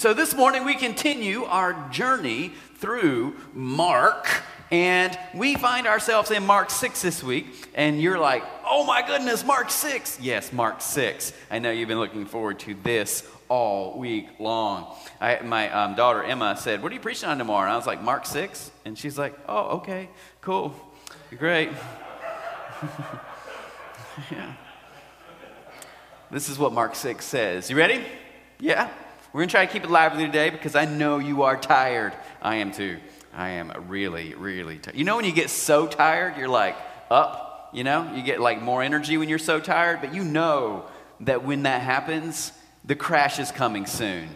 So this morning we continue our journey through Mark, and we find ourselves in Mark 6 this week, and you're like, oh my goodness, Mark 6. Yes, Mark 6. I know you've been looking forward to this all week long. I, my um, daughter Emma said, What are you preaching on tomorrow? And I was like, Mark 6. And she's like, Oh, okay, cool, great. yeah. This is what Mark 6 says. You ready? Yeah? We're going to try to keep it lively today because I know you are tired. I am too. I am really, really tired. You know, when you get so tired, you're like up, you know? You get like more energy when you're so tired, but you know that when that happens, the crash is coming soon.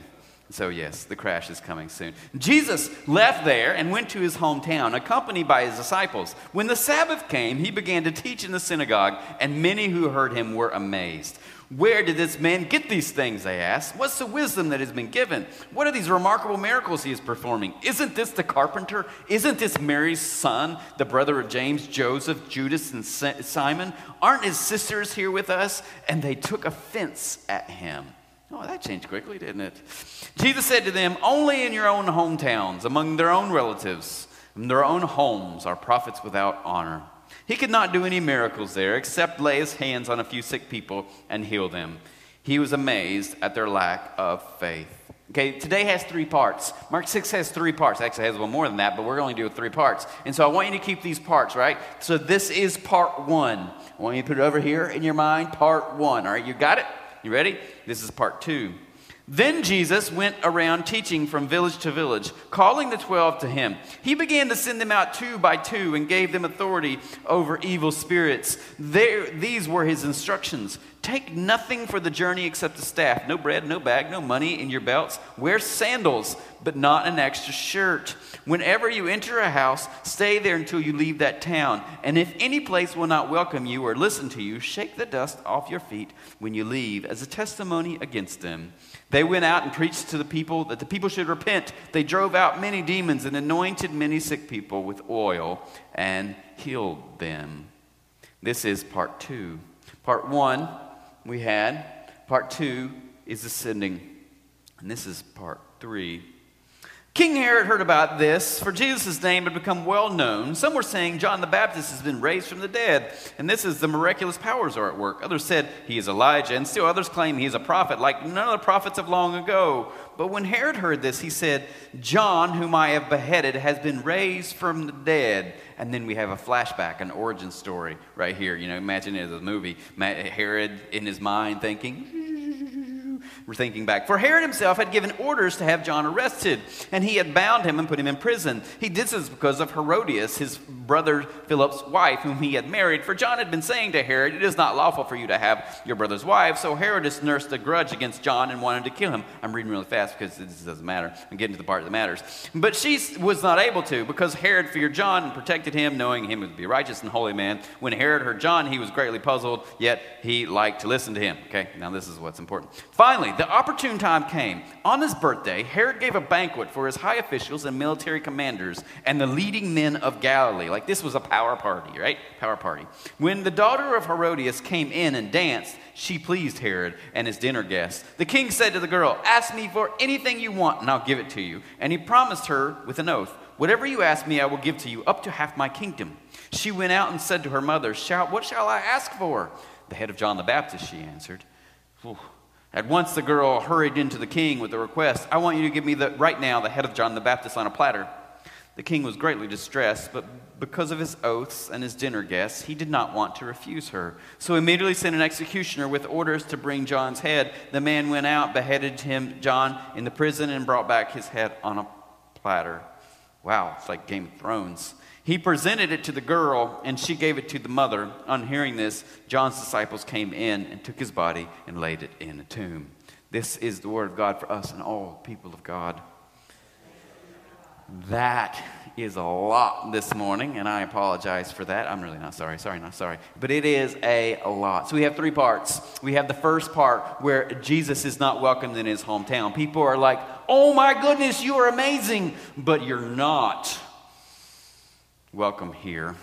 So, yes, the crash is coming soon. Jesus left there and went to his hometown, accompanied by his disciples. When the Sabbath came, he began to teach in the synagogue, and many who heard him were amazed. Where did this man get these things? They asked. What's the wisdom that has been given? What are these remarkable miracles he is performing? Isn't this the carpenter? Isn't this Mary's son, the brother of James, Joseph, Judas, and Simon? Aren't his sisters here with us? And they took offense at him. Oh, that changed quickly, didn't it? Jesus said to them, Only in your own hometowns, among their own relatives, in their own homes, are prophets without honor. He could not do any miracles there except lay his hands on a few sick people and heal them. He was amazed at their lack of faith. Okay, today has three parts. Mark 6 has three parts. Actually, has one more than that, but we're only doing three parts. And so I want you to keep these parts, right? So this is part one. I want you to put it over here in your mind, part one. All right, you got it? You ready? This is part two. Then Jesus went around teaching from village to village, calling the twelve to him. He began to send them out two by two and gave them authority over evil spirits. There, these were his instructions Take nothing for the journey except a staff no bread, no bag, no money in your belts. Wear sandals, but not an extra shirt. Whenever you enter a house, stay there until you leave that town. And if any place will not welcome you or listen to you, shake the dust off your feet when you leave as a testimony against them. They went out and preached to the people that the people should repent. They drove out many demons and anointed many sick people with oil and healed them. This is part two. Part one, we had. Part two is ascending. And this is part three. King Herod heard about this, for Jesus' name had become well known. Some were saying John the Baptist has been raised from the dead, and this is the miraculous powers are at work. Others said he is Elijah, and still others claim he is a prophet, like none of the prophets of long ago. But when Herod heard this, he said, John, whom I have beheaded, has been raised from the dead. And then we have a flashback, an origin story right here. You know, imagine it as a movie. Herod in his mind thinking, we're thinking back. For Herod himself had given orders to have John arrested, and he had bound him and put him in prison. He did this because of Herodias, his brother Philip's wife, whom he had married. For John had been saying to Herod, It is not lawful for you to have your brother's wife. So Herodias nursed a grudge against John and wanted to kill him. I'm reading really fast because this doesn't matter. I'm getting to the part that matters. But she was not able to because Herod feared John and protected him, knowing him to be a righteous and holy man. When Herod heard John, he was greatly puzzled, yet he liked to listen to him. Okay, now this is what's important. Finally, the opportune time came. On his birthday, Herod gave a banquet for his high officials and military commanders and the leading men of Galilee. Like this was a power party, right? Power party. When the daughter of Herodias came in and danced, she pleased Herod and his dinner guests. The king said to the girl, Ask me for anything you want, and I'll give it to you. And he promised her with an oath, Whatever you ask me, I will give to you, up to half my kingdom. She went out and said to her mother, Shout, What shall I ask for? The head of John the Baptist, she answered. At once the girl hurried into the king with the request, I want you to give me the, right now the head of John the Baptist on a platter. The king was greatly distressed, but because of his oaths and his dinner guests, he did not want to refuse her. So he immediately sent an executioner with orders to bring John's head. The man went out, beheaded him, John, in the prison, and brought back his head on a platter. Wow, it's like Game of Thrones. He presented it to the girl, and she gave it to the mother. On hearing this, John's disciples came in and took his body and laid it in a tomb. This is the word of God for us and all people of God. That is a lot this morning, and I apologize for that. I'm really not sorry. Sorry, not sorry. But it is a, a lot. So we have three parts. We have the first part where Jesus is not welcomed in his hometown. People are like, oh my goodness, you are amazing, but you're not welcome here.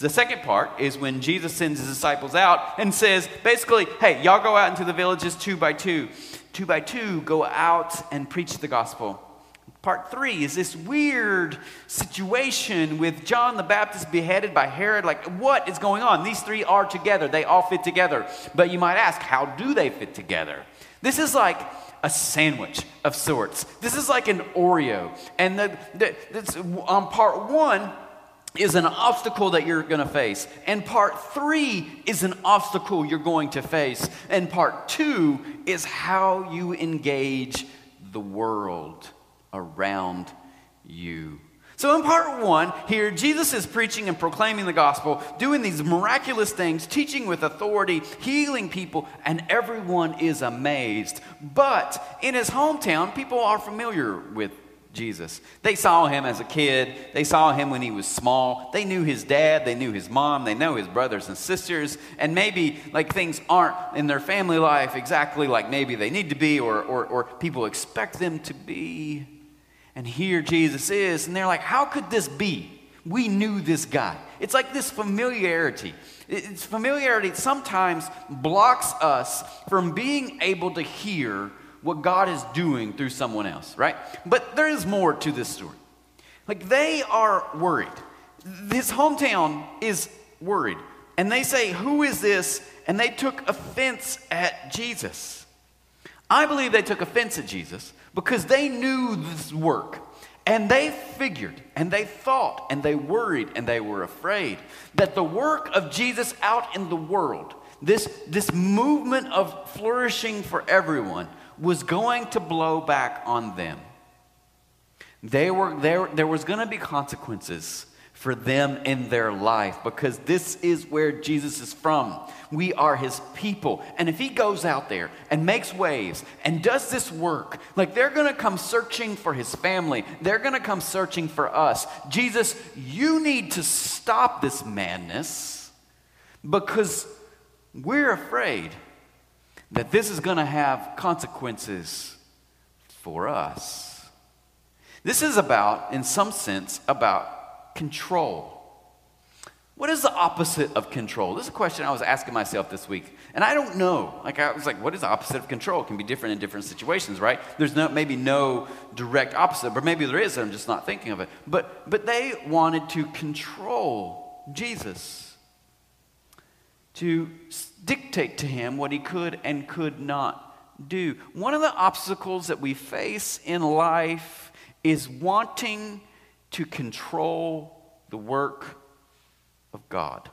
The second part is when Jesus sends his disciples out and says, basically, hey, y'all go out into the villages two by two. two by two go out and preach the gospel. Part three is this weird situation with John the Baptist beheaded by Herod. Like, what is going on? These three are together, they all fit together. But you might ask, how do they fit together? This is like a sandwich of sorts. This is like an Oreo. And the, the, on um, part one, is an obstacle that you're going to face. And part three is an obstacle you're going to face. And part two is how you engage the world around you. So, in part one, here, Jesus is preaching and proclaiming the gospel, doing these miraculous things, teaching with authority, healing people, and everyone is amazed. But in his hometown, people are familiar with Jesus. They saw him as a kid. They saw him when he was small. They knew his dad. They knew his mom. They know his brothers and sisters. And maybe like things aren't in their family life exactly like maybe they need to be or, or, or people expect them to be. And here Jesus is, and they're like, how could this be? We knew this guy. It's like this familiarity. It's familiarity sometimes blocks us from being able to hear what God is doing through someone else, right? But there is more to this story. Like they are worried. His hometown is worried. And they say, Who is this? And they took offense at Jesus. I believe they took offense at Jesus because they knew this work. And they figured and they thought and they worried and they were afraid that the work of Jesus out in the world, this, this movement of flourishing for everyone, was going to blow back on them. They were, there, there was going to be consequences for them in their life because this is where Jesus is from. We are his people. And if he goes out there and makes waves and does this work, like they're going to come searching for his family, they're going to come searching for us. Jesus, you need to stop this madness because we're afraid that this is going to have consequences for us. This is about, in some sense, about control. What is the opposite of control? This is a question I was asking myself this week. And I don't know. Like I was like, what is the opposite of control? It can be different in different situations, right? There's no maybe no direct opposite, but maybe there is, and I'm just not thinking of it. But but they wanted to control Jesus. To dictate to him what he could and could not do. One of the obstacles that we face in life is wanting to control the work of God.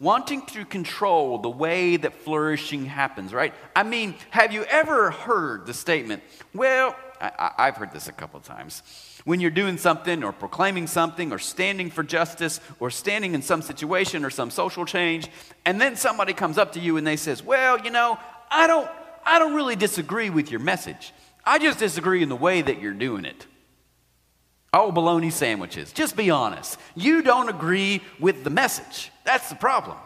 Wanting to control the way that flourishing happens, right? I mean, have you ever heard the statement, well, I, have heard this a couple times. When you're doing something or proclaiming something or standing for justice or standing in some situation or some social change, and then somebody comes up to you and they says, well, you know, I don't, I don't really disagree with your message. I just disagree in the way that you're doing it. Oh, bologna sandwiches. Just be honest. You don't agree with the message. That's the problem.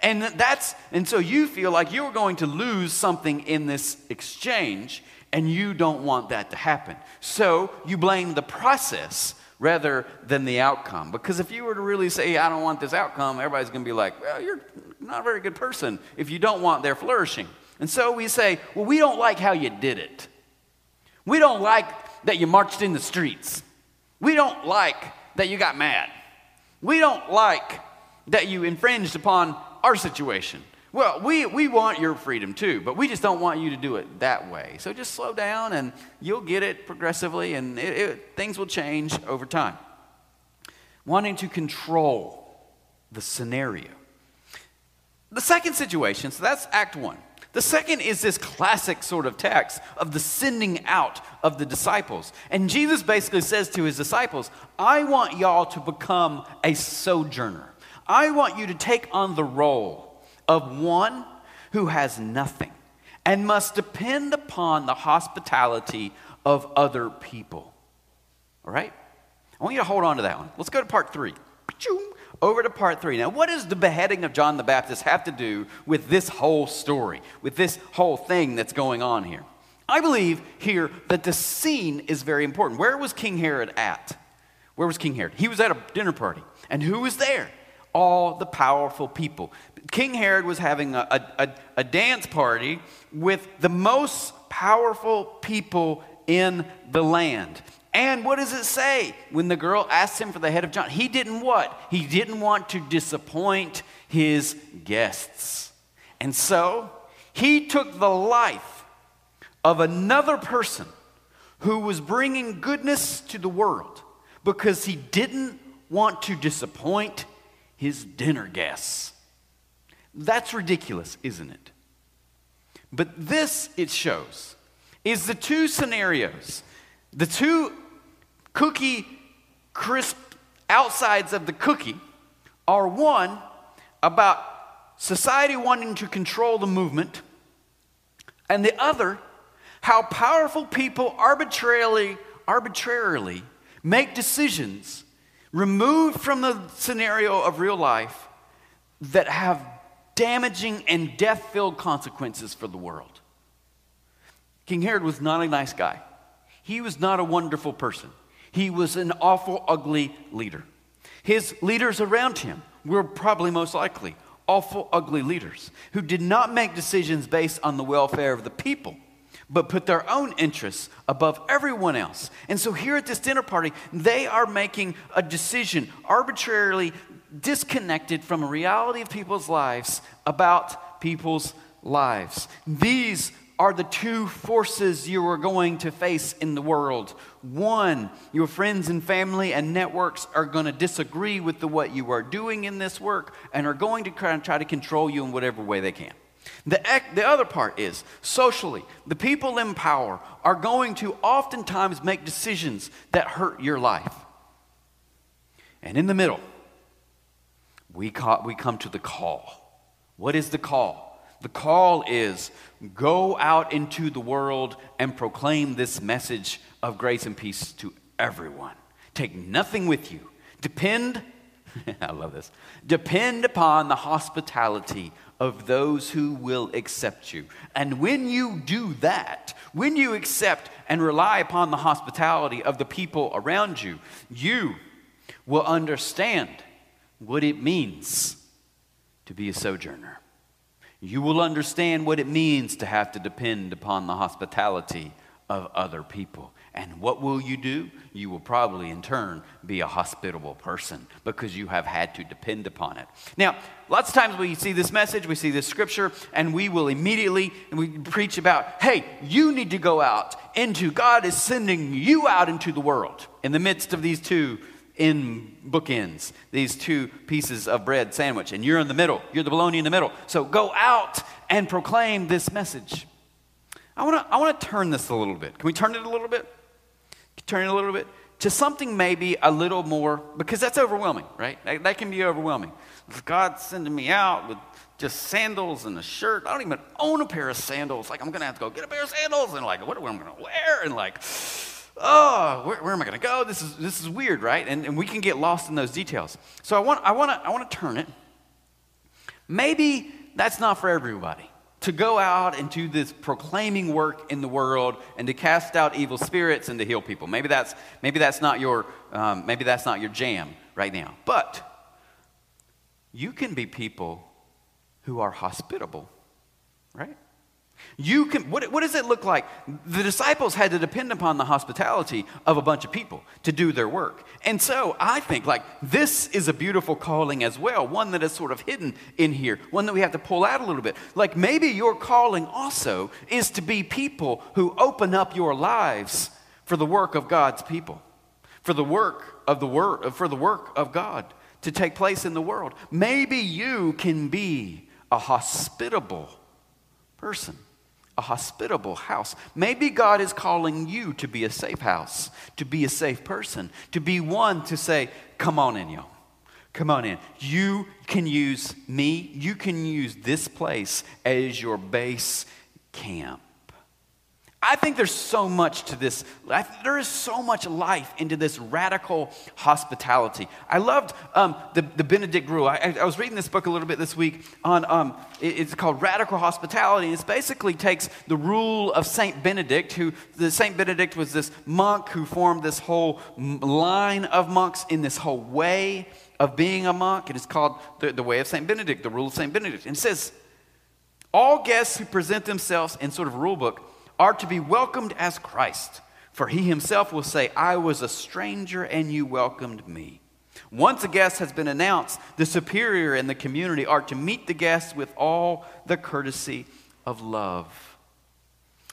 And that's and so you feel like you're going to lose something in this exchange and you don't want that to happen. So you blame the process rather than the outcome. Because if you were to really say, I don't want this outcome, everybody's going to be like, well, you're not a very good person if you don't want their flourishing. And so we say, well, we don't like how you did it. We don't like that you marched in the streets. We don't like that you got mad. We don't like that you infringed upon our situation. Well, we, we want your freedom too, but we just don't want you to do it that way. So just slow down and you'll get it progressively and it, it, things will change over time. Wanting to control the scenario. The second situation, so that's Act 1. The second is this classic sort of text of the sending out of the disciples. And Jesus basically says to his disciples, I want y'all to become a sojourner. I want you to take on the role of one who has nothing and must depend upon the hospitality of other people. All right? I want you to hold on to that one. Let's go to part three. Over to part three. Now, what does the beheading of John the Baptist have to do with this whole story, with this whole thing that's going on here? I believe here that the scene is very important. Where was King Herod at? Where was King Herod? He was at a dinner party. And who was there? All the powerful people. King Herod was having a, a, a dance party with the most powerful people in the land. And what does it say when the girl asked him for the head of John? He didn't what? He didn't want to disappoint his guests. And so he took the life of another person who was bringing goodness to the world because he didn't want to disappoint his dinner guests. That's ridiculous, isn't it? But this, it shows, is the two scenarios, the two cookie crisp outsides of the cookie are one about society wanting to control the movement, and the other, how powerful people arbitrarily, arbitrarily make decisions removed from the scenario of real life that have damaging and death filled consequences for the world. King Herod was not a nice guy. He was not a wonderful person. He was an awful, ugly leader. His leaders around him were probably most likely awful, ugly leaders who did not make decisions based on the welfare of the people, but put their own interests above everyone else. And so here at this dinner party, they are making a decision arbitrarily disconnected from a reality of people's lives about people's lives. These are the two forces you are going to face in the world. One, your friends and family and networks are going to disagree with the, what you are doing in this work and are going to try, try to control you in whatever way they can. The, the other part is socially, the people in power are going to oftentimes make decisions that hurt your life. And in the middle, we, we come to the call. What is the call? The call is go out into the world and proclaim this message of grace and peace to everyone. Take nothing with you. Depend, I love this, depend upon the hospitality of those who will accept you. And when you do that, when you accept and rely upon the hospitality of the people around you, you will understand what it means to be a sojourner you will understand what it means to have to depend upon the hospitality of other people. And what will you do? You will probably, in turn, be a hospitable person because you have had to depend upon it. Now, lots of times we see this message, we see this scripture, and we will immediately and we preach about, hey, you need to go out into God is sending you out into the world in the midst of these two in bookends, these two pieces of bread sandwich, and you're in the middle. You're the bologna in the middle. So go out and proclaim this message. I want to I want to turn this a little bit. Can we turn it a little bit? Turn it a little bit to something maybe a little more because that's overwhelming, right? That, that can be overwhelming. God's sending me out with just sandals and a shirt. I don't even own a pair of sandals. Like I'm gonna have to go get a pair of sandals and like what am I gonna wear and like oh, where, where am I going to go? This is, this is weird, right? And, and we can get lost in those details. So I want, I, want to, I want to turn it. Maybe that's not for everybody to go out and do this proclaiming work in the world and to cast out evil spirits and to heal people. Maybe that's, maybe that's, not, your, um, maybe that's not your jam right now. But you can be people who are hospitable, right? You can, what, what does it look like? The disciples had to depend upon the hospitality of a bunch of people to do their work. And so I think, like, this is a beautiful calling as well, one that is sort of hidden in here, one that we have to pull out a little bit. Like, maybe your calling also is to be people who open up your lives for the work of God's people, for the work of the word, for the work of God to take place in the world. Maybe you can be a hospitable person a hospitable house. Maybe God is calling you to be a safe house, to be a safe person, to be one to say, Come on in, y'all. Come on in. You can use me, you can use this place as your base camp. I think there's so much to this. There is so much life into this radical hospitality. I loved um, the, the Benedict rule. I, I, was reading this book a little bit this week on, um, it's called Radical Hospitality. And it basically takes the rule of Saint Benedict, who, the Saint Benedict was this monk who formed this whole line of monks in this whole way of being a monk. And it's called the, the way of Saint Benedict, the rule of Saint Benedict. And it says, all guests who present themselves in sort of rule book are to be welcomed as Christ. For he himself will say, I was a stranger and you welcomed me. Once a guest has been announced, the superior and the community are to meet the guest with all the courtesy of love.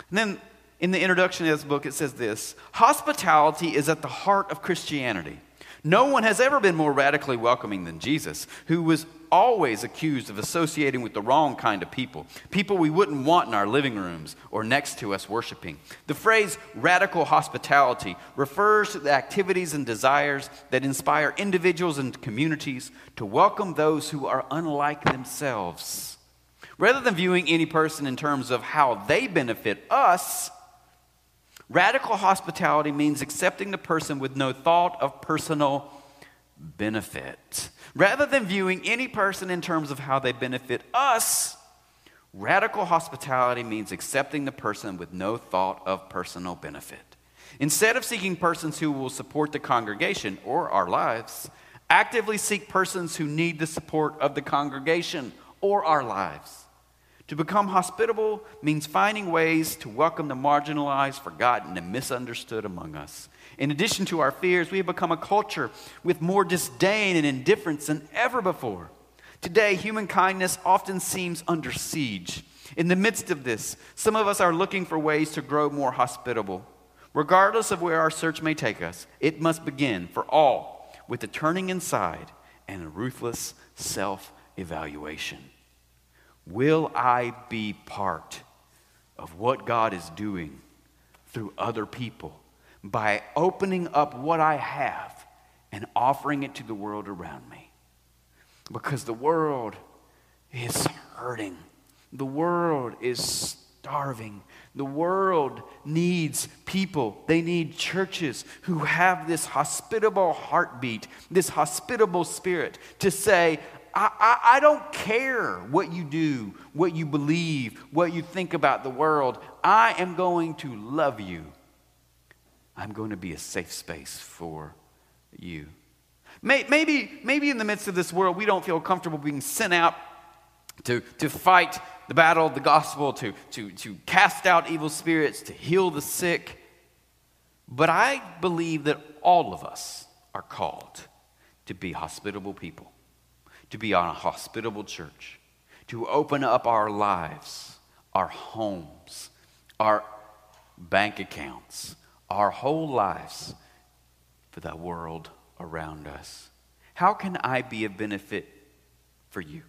And then in the introduction of this book, it says this Hospitality is at the heart of Christianity. No one has ever been more radically welcoming than Jesus, who was always accused of associating with the wrong kind of people, people we wouldn't want in our living rooms or next to us worshiping. The phrase radical hospitality refers to the activities and desires that inspire individuals and communities to welcome those who are unlike themselves. Rather than viewing any person in terms of how they benefit us, radical hospitality means accepting the person with no thought of personal benefit. Rather than viewing any person in terms of how they benefit us, radical hospitality means accepting the person with no thought of personal benefit. Instead of seeking persons who will support the congregation or our lives, actively seek persons who need the support of the congregation or our lives. To become hospitable means finding ways to welcome the marginalized, forgotten, and misunderstood among us. In addition to our fears, we have become a culture with more disdain and indifference than ever before. Today, human kindness often seems under siege. In the midst of this, some of us are looking for ways to grow more hospitable. Regardless of where our search may take us, it must begin for all with a turning inside and a ruthless self evaluation. Will I be part of what God is doing through other people? by opening up what I have and offering it to the world around me. Because the world is hurting, the world is starving. The world needs people. They need churches who have this hospitable heartbeat, this hospitable spirit to say, I, I, I, don't care what you do, what you believe, what you think about the world. I am going to love you I'm going to be a safe space for you. Maybe, maybe in the midst of this world, we don't feel comfortable being sent out to, to fight the battle of the gospel, to, to, to cast out evil spirits, to heal the sick. But I believe that all of us are called to be hospitable people, to be on a hospitable church, to open up our lives, our homes, our bank accounts, our whole lives for the world around us. How can I be a benefit for you?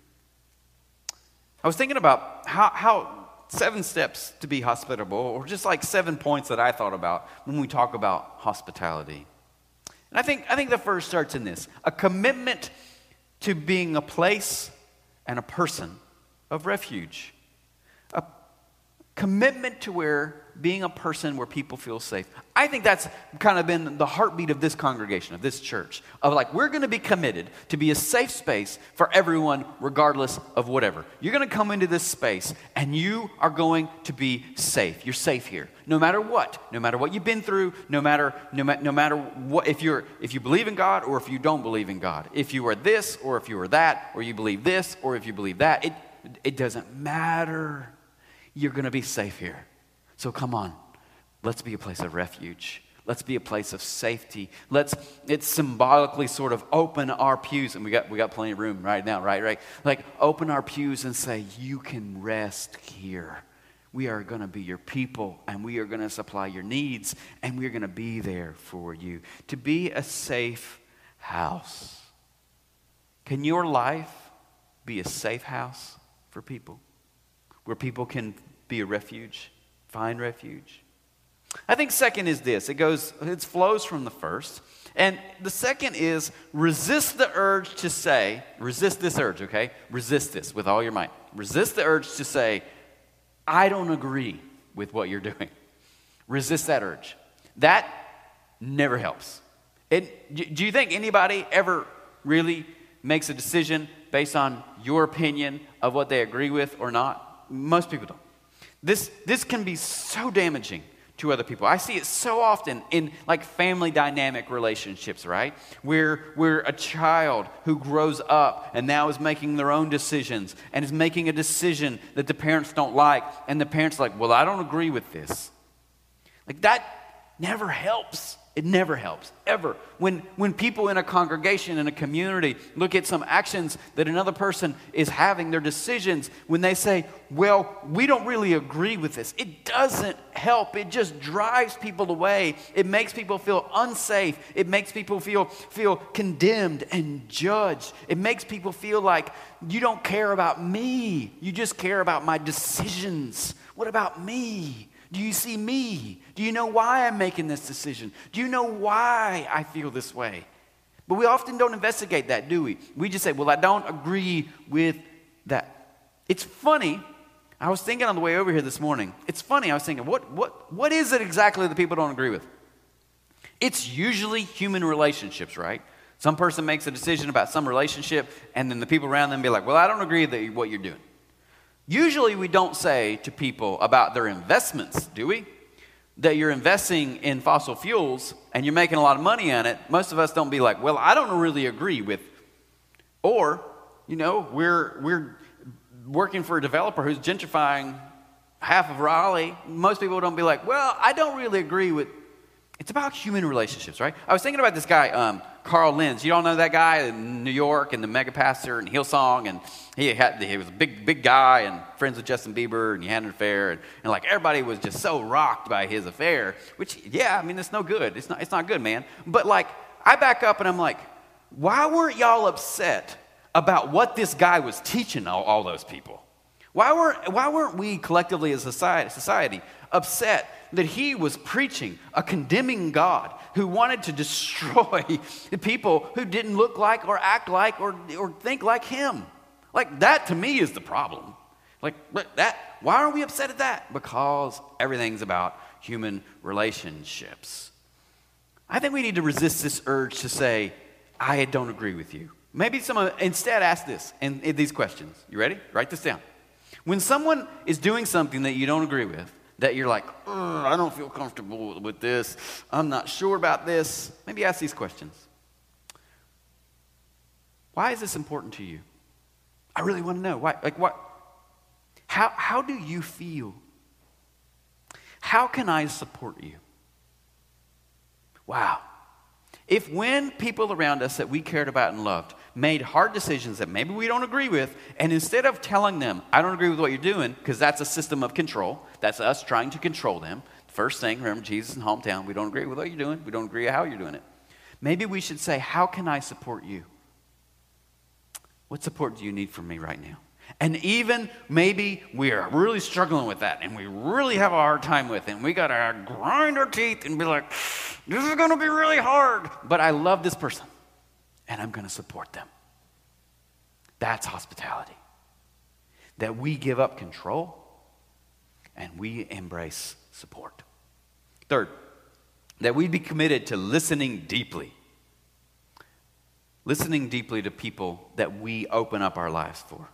I was thinking about how, how seven steps to be hospitable, or just like seven points that I thought about when we talk about hospitality. And I think, I think the first starts in this a commitment to being a place and a person of refuge. A commitment to where being a person where people feel safe. I think that's kind of been the heartbeat of this congregation, of this church, of like, we're going to be committed to be a safe space for everyone, regardless of whatever. You're going to come into this space and you are going to be safe. You're safe here, no matter what, no matter what you've been through, no matter, no, ma- no matter what, if, you're, if you believe in God or if you don't believe in God, if you are this or if you are that, or you believe this or if you believe that, it, it doesn't matter. You're going to be safe here. So come on, let's be a place of refuge. Let's be a place of safety. Let's it's symbolically sort of open our pews, and we got we got plenty of room right now, right? Right? Like open our pews and say, You can rest here. We are going to be your people, and we are going to supply your needs, and we're going to be there for you. To be a safe house. Can your life be a safe house for people? Where people can be a refuge? Find refuge. I think second is this. It goes, it flows from the first. And the second is resist the urge to say, resist this urge, okay? Resist this with all your might. Resist the urge to say, I don't agree with what you're doing. Resist that urge. That never helps. It, do you think anybody ever really makes a decision based on your opinion of what they agree with or not? Most people don't. This, this can be so damaging to other people. I see it so often in like family dynamic relationships, right? Where we're a child who grows up and now is making their own decisions and is making a decision that the parents don't like, and the parents like, well, I don't agree with this. Like that never helps. It never helps, ever. When, when people in a congregation, in a community, look at some actions that another person is having, their decisions, when they say, Well, we don't really agree with this, it doesn't help. It just drives people away. It makes people feel unsafe. It makes people feel, feel condemned and judged. It makes people feel like you don't care about me, you just care about my decisions. What about me? Do you see me? Do you know why I'm making this decision? Do you know why I feel this way? But we often don't investigate that, do we? We just say, well, I don't agree with that. It's funny. I was thinking on the way over here this morning. It's funny. I was thinking, what, what, what is it exactly that people don't agree with? It's usually human relationships, right? Some person makes a decision about some relationship, and then the people around them be like, well, I don't agree with what you're doing. Usually, we don't say to people about their investments, do we? That you're investing in fossil fuels and you're making a lot of money on it. Most of us don't be like, well, I don't really agree with. Or, you know, we're, we're working for a developer who's gentrifying half of Raleigh. Most people don't be like, well, I don't really agree with. It's about human relationships, right? I was thinking about this guy, um, Carl Lentz. You all know that guy in New York and the mega pastor and Hillsong and he had he was a big big guy and friends with Justin Bieber and he had an affair and, and like everybody was just so rocked by his affair. Which yeah, I mean it's no good. It's not it's not good, man. But like I back up and I'm like, why weren't y'all upset about what this guy was teaching all, all those people? Why weren't why weren't we collectively as a society, society upset that he was preaching a condemning God who wanted to destroy people who didn't look like or act like or, or think like him? Like, that to me is the problem. Like, that, why are we upset at that? Because everything's about human relationships. I think we need to resist this urge to say, I don't agree with you. Maybe someone instead ask this and these questions. You ready? Write this down. When someone is doing something that you don't agree with, that you're like, I don't feel comfortable with this, I'm not sure about this, maybe ask these questions. Why is this important to you? I really want to know. Why? Like, what? How, how do you feel? How can I support you? Wow. If when people around us that we cared about and loved made hard decisions that maybe we don't agree with, and instead of telling them, I don't agree with what you're doing, because that's a system of control, that's us trying to control them. First thing, remember, Jesus in hometown, we don't agree with what you're doing, we don't agree how you're doing it. Maybe we should say, How can I support you? What support do you need from me right now? And even maybe we are really struggling with that and we really have a hard time with it. And we got to grind our teeth and be like, this is going to be really hard. But I love this person and I'm going to support them. That's hospitality. That we give up control and we embrace support. Third, that we be committed to listening deeply listening deeply to people that we open up our lives for.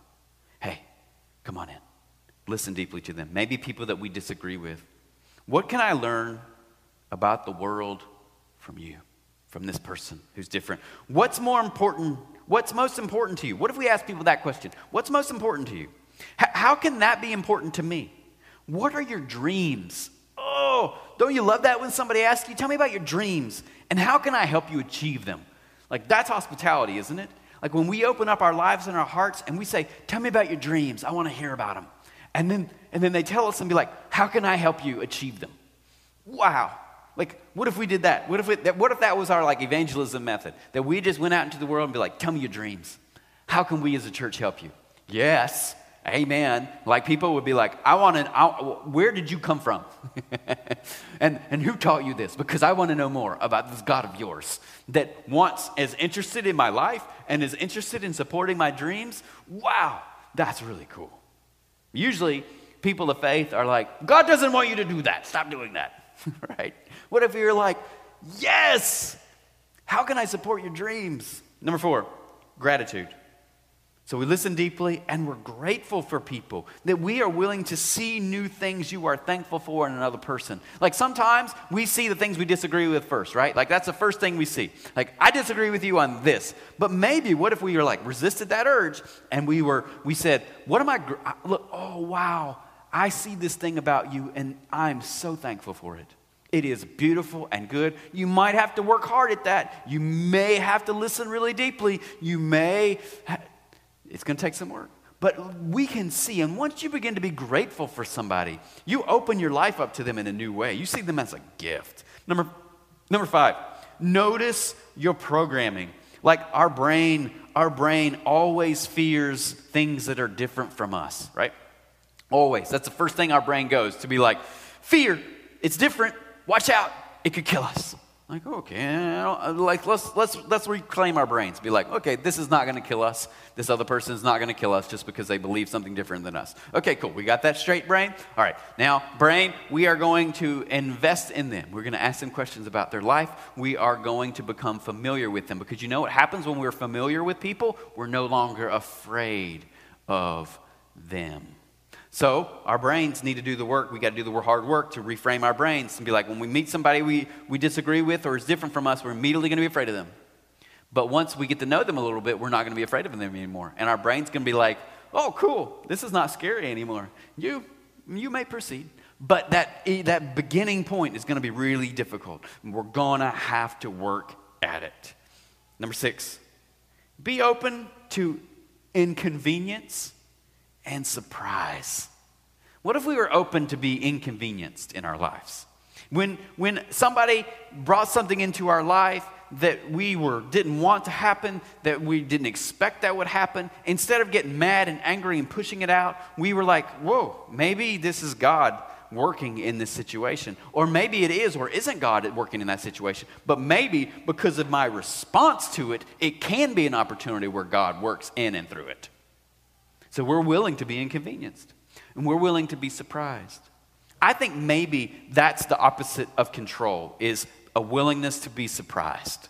Come on in. Listen deeply to them. Maybe people that we disagree with. What can I learn about the world from you, from this person who's different? What's more important? What's most important to you? What if we ask people that question? What's most important to you? H- how can that be important to me? What are your dreams? Oh, don't you love that when somebody asks you, Tell me about your dreams and how can I help you achieve them? Like, that's hospitality, isn't it? Like, when we open up our lives and our hearts and we say, Tell me about your dreams, I want to hear about them. And then, and then they tell us and be like, How can I help you achieve them? Wow. Like, what if we did that? What if, we, that, what if that was our like evangelism method? That we just went out into the world and be like, Tell me your dreams. How can we as a church help you? Yes. Amen. Like people would be like, I want to, where did you come from? and, and who taught you this? Because I want to know more about this God of yours that wants, is interested in my life and is interested in supporting my dreams. Wow, that's really cool. Usually, people of faith are like, God doesn't want you to do that. Stop doing that. right? What if you're like, yes, how can I support your dreams? Number four, gratitude. So we listen deeply and we're grateful for people, that we are willing to see new things you are thankful for in another person. Like sometimes we see the things we disagree with first, right? Like that's the first thing we see. Like I disagree with you on this. But maybe what if we were like resisted that urge and we were we said, "What am I gr- look, oh wow, I see this thing about you and I'm so thankful for it." It is beautiful and good. You might have to work hard at that. You may have to listen really deeply. You may it's going to take some work. But we can see, and once you begin to be grateful for somebody, you open your life up to them in a new way. You see them as a gift. Number, number five, notice your programming. Like our brain, our brain always fears things that are different from us, right? Always. That's the first thing our brain goes to be like, fear, it's different, watch out, it could kill us. Like, okay, uh, like let's let's let's reclaim our brains. Be like, okay, this is not going to kill us. This other person is not going to kill us just because they believe something different than us. Okay, cool. We got that straight, brain. All right, now, brain, we are going to invest in them. We're going to ask them questions about their life. We are going to become familiar with them because you know what happens when we're familiar with people? We're no longer afraid of them. So our brains need to do the work. We got to do the hard work to reframe our brains and be like, when we meet somebody we, we disagree with or is different from us, we're immediately going to be afraid of them. But once we get to know them a little bit, we're not going to be afraid of them anymore. And our brain's going to be like, oh, cool, this is not scary anymore. You, you may proceed. But that, eh, that beginning point is going to be really difficult. We're going to have to work at it. Number six, be open to inconvenience and surprise. What if we were open to be inconvenienced in our lives? When, when somebody brought something into our life that we were, didn't want to happen, that we didn't expect that would happen, instead of getting mad and angry and pushing it out, we were like, whoa, maybe this is God working in this situation. Or maybe it is or isn't God working in that situation. But maybe because of my response to it, it can be an opportunity where God works in and through it. So we're willing to be inconvenienced and we're willing to be surprised. I think maybe that's the opposite of control is a willingness to be surprised.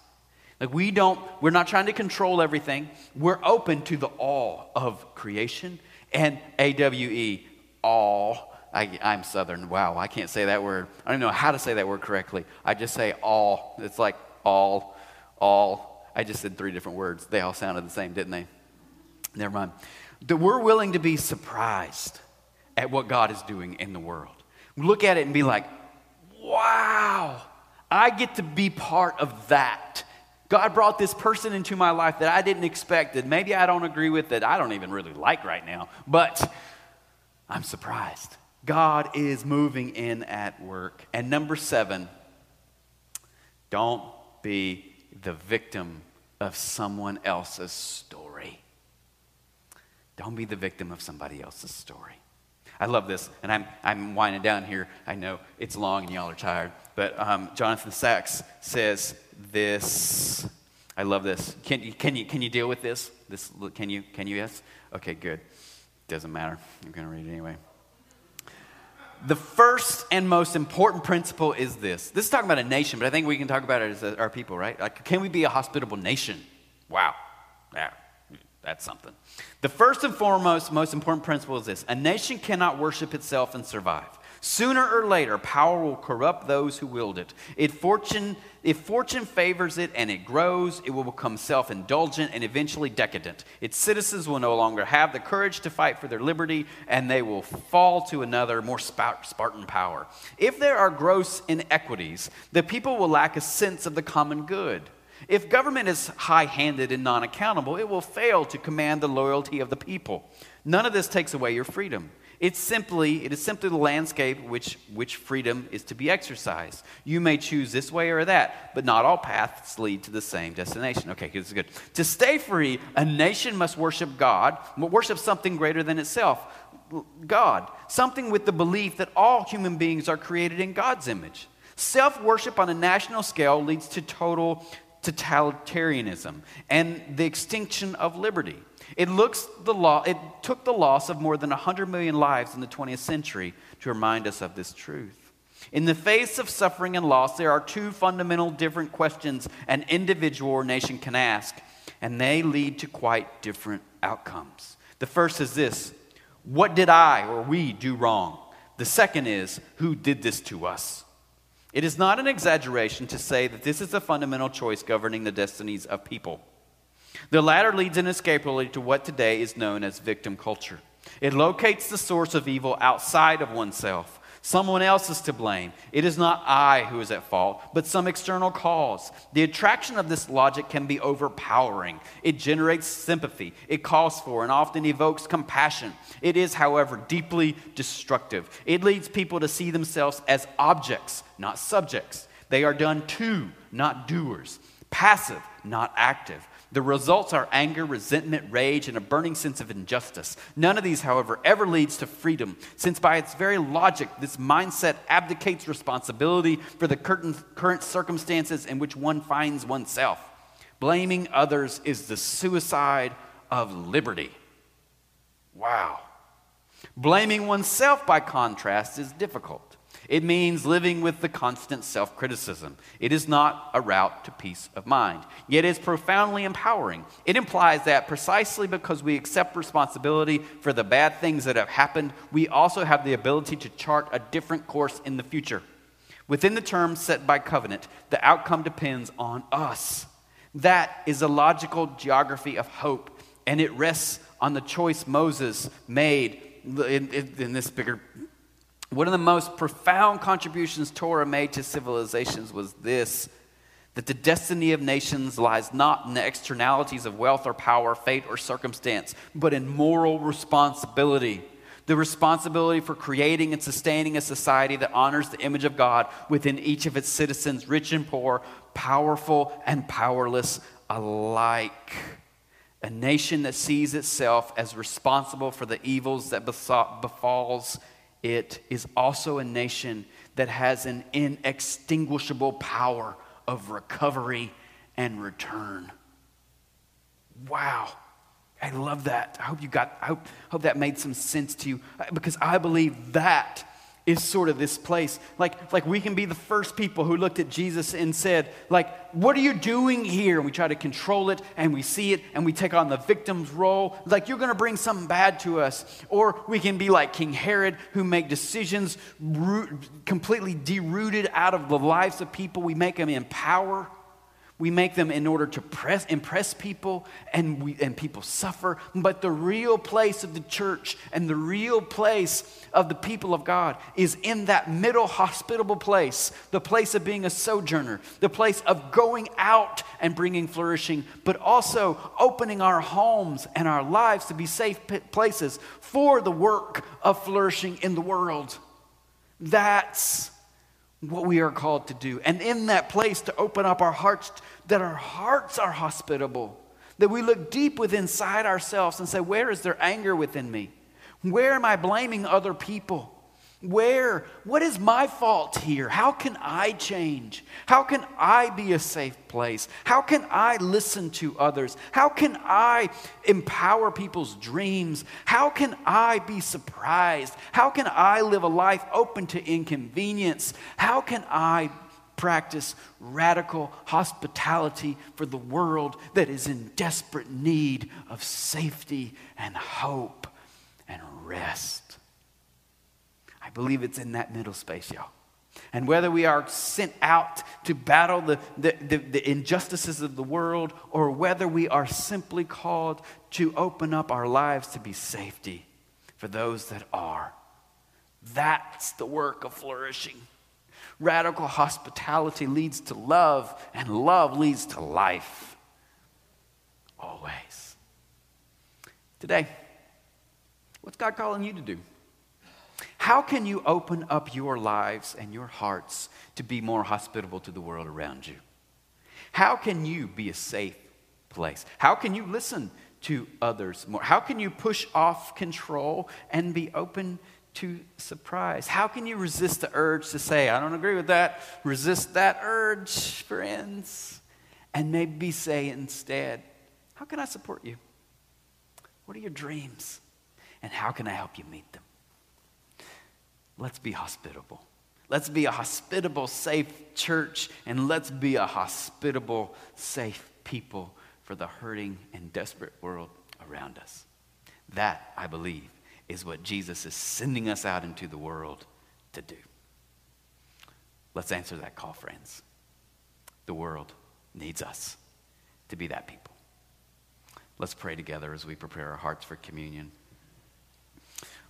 Like we don't we're not trying to control everything. We're open to the awe of creation and AWE all I, am Southern. Wow, I can't say that word. I don't know how to say that word correctly. I just say all. It's like all, all. I just said three different words. They all sounded the same, didn't they? Never mind that we're willing to be surprised at what God is doing in the world. Look at it and be like, wow, I get to be part of that. God brought this person into my life that I didn't expect, that maybe I don't agree with, that I don't even really like right now, but I'm surprised. God is moving in at work. And number seven, don't be the victim of someone else's story. Don't be the victim of somebody else's story. I love this, and I'm, I'm winding down here. I know it's long and y'all are tired, but um, Jonathan Sacks says this. I love this. Can you, can you, can you deal with this? this? Can you? Can you? Yes? Okay, good. Doesn't matter. I'm going to read it anyway. The first and most important principle is this. This is talking about a nation, but I think we can talk about it as our people, right? Like, can we be a hospitable nation? Wow. Yeah. That's something. The first and foremost, most important principle is this a nation cannot worship itself and survive. Sooner or later, power will corrupt those who wield it. If fortune, if fortune favors it and it grows, it will become self indulgent and eventually decadent. Its citizens will no longer have the courage to fight for their liberty, and they will fall to another, more Spartan power. If there are gross inequities, the people will lack a sense of the common good. If government is high handed and non accountable, it will fail to command the loyalty of the people. None of this takes away your freedom. It's simply, it is simply the landscape which, which freedom is to be exercised. You may choose this way or that, but not all paths lead to the same destination. Okay, this is good. To stay free, a nation must worship God, worship something greater than itself. God, something with the belief that all human beings are created in God's image. Self worship on a national scale leads to total totalitarianism and the extinction of liberty. It, looks the law, it took the loss of more than 100 million lives in the 20th century to remind us of this truth. In the face of suffering and loss, there are two fundamental different questions an individual or nation can ask, and they lead to quite different outcomes. The first is this What did I or we do wrong? The second is Who did this to us? It is not an exaggeration to say that this is a fundamental choice governing the destinies of people. The latter leads inescapably to what today is known as victim culture. It locates the source of evil outside of oneself. Someone else is to blame. It is not I who is at fault, but some external cause. The attraction of this logic can be overpowering. It generates sympathy, it calls for and often evokes compassion. It is, however, deeply destructive. It leads people to see themselves as objects, not subjects. They are done to, not doers, passive, not active. The results are anger, resentment, rage, and a burning sense of injustice. None of these, however, ever leads to freedom, since by its very logic, this mindset abdicates responsibility for the current circumstances in which one finds oneself. Blaming others is the suicide of liberty. Wow. Blaming oneself, by contrast, is difficult. It means living with the constant self criticism. It is not a route to peace of mind, yet it's profoundly empowering. It implies that precisely because we accept responsibility for the bad things that have happened, we also have the ability to chart a different course in the future. Within the terms set by covenant, the outcome depends on us. That is a logical geography of hope, and it rests on the choice Moses made in, in, in this bigger one of the most profound contributions Torah made to civilizations was this that the destiny of nations lies not in the externalities of wealth or power, fate or circumstance, but in moral responsibility. The responsibility for creating and sustaining a society that honors the image of God within each of its citizens, rich and poor, powerful and powerless alike. A nation that sees itself as responsible for the evils that befalls it is also a nation that has an inextinguishable power of recovery and return. Wow. I love that. I hope you got, I hope, hope that made some sense to you uh, because I believe that is sort of this place. Like, like we can be the first people who looked at Jesus and said, like, what are you doing here? And we try to control it and we see it and we take on the victim's role. Like, you're going to bring something bad to us. Or we can be like King Herod who make decisions root, completely derooted out of the lives of people. We make them in power. We make them in order to press, impress people, and, we, and people suffer. But the real place of the church and the real place of the people of God is in that middle hospitable place, the place of being a sojourner, the place of going out and bringing flourishing, but also opening our homes and our lives to be safe places for the work of flourishing in the world. That's what we are called to do. And in that place, to open up our hearts, that our hearts are hospitable, that we look deep within inside ourselves and say, Where is there anger within me? Where am I blaming other people? Where? What is my fault here? How can I change? How can I be a safe place? How can I listen to others? How can I empower people's dreams? How can I be surprised? How can I live a life open to inconvenience? How can I practice radical hospitality for the world that is in desperate need of safety and hope and rest? I believe it's in that middle space, y'all. And whether we are sent out to battle the, the, the, the, injustices of the world or whether we are simply called to open up our lives to be safety for those that are, that's the work of flourishing. Radical hospitality leads to love, and love leads to life. Always. Today, what's God calling you to do? How can you open up your lives and your hearts to be more hospitable to the world around you? How can you be a safe place? How can you listen to others more? How can you push off control and be open to surprise? How can you resist the urge to say, I don't agree with that? Resist that urge, friends. And maybe say instead, How can I support you? What are your dreams? And how can I help you meet them? Let's be hospitable. Let's be a hospitable, safe church, and let's be a hospitable, safe people for the hurting and desperate world around us. That, I believe, is what Jesus is sending us out into the world to do. Let's answer that call, friends. The world needs us to be that people. Let's pray together as we prepare our hearts for communion.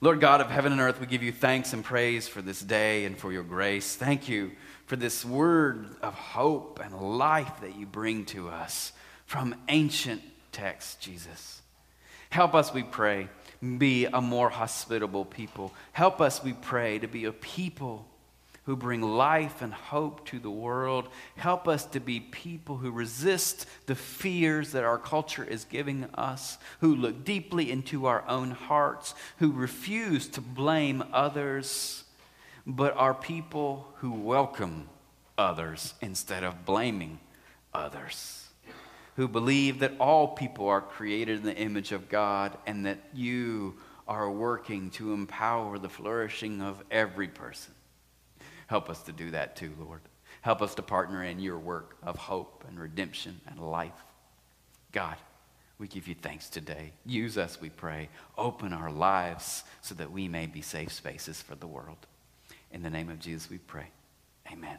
Lord God of heaven and earth, we give you thanks and praise for this day and for your grace. Thank you for this word of hope and life that you bring to us from ancient texts, Jesus. Help us, we pray, be a more hospitable people. Help us, we pray, to be a people who bring life and hope to the world. Help us to be people who resist the fears that our culture is giving us, who look deeply into our own hearts, who refuse to blame others, but are people who welcome others instead of blaming others. Who believe that all people are created in the image of God and that you are working to empower the flourishing of every person. Help us to do that too, Lord. Help us to partner in your work of hope and redemption and life. God, we give you thanks today. Use us, we pray. Open our lives so that we may be safe spaces for the world. In the name of Jesus, we pray. Amen.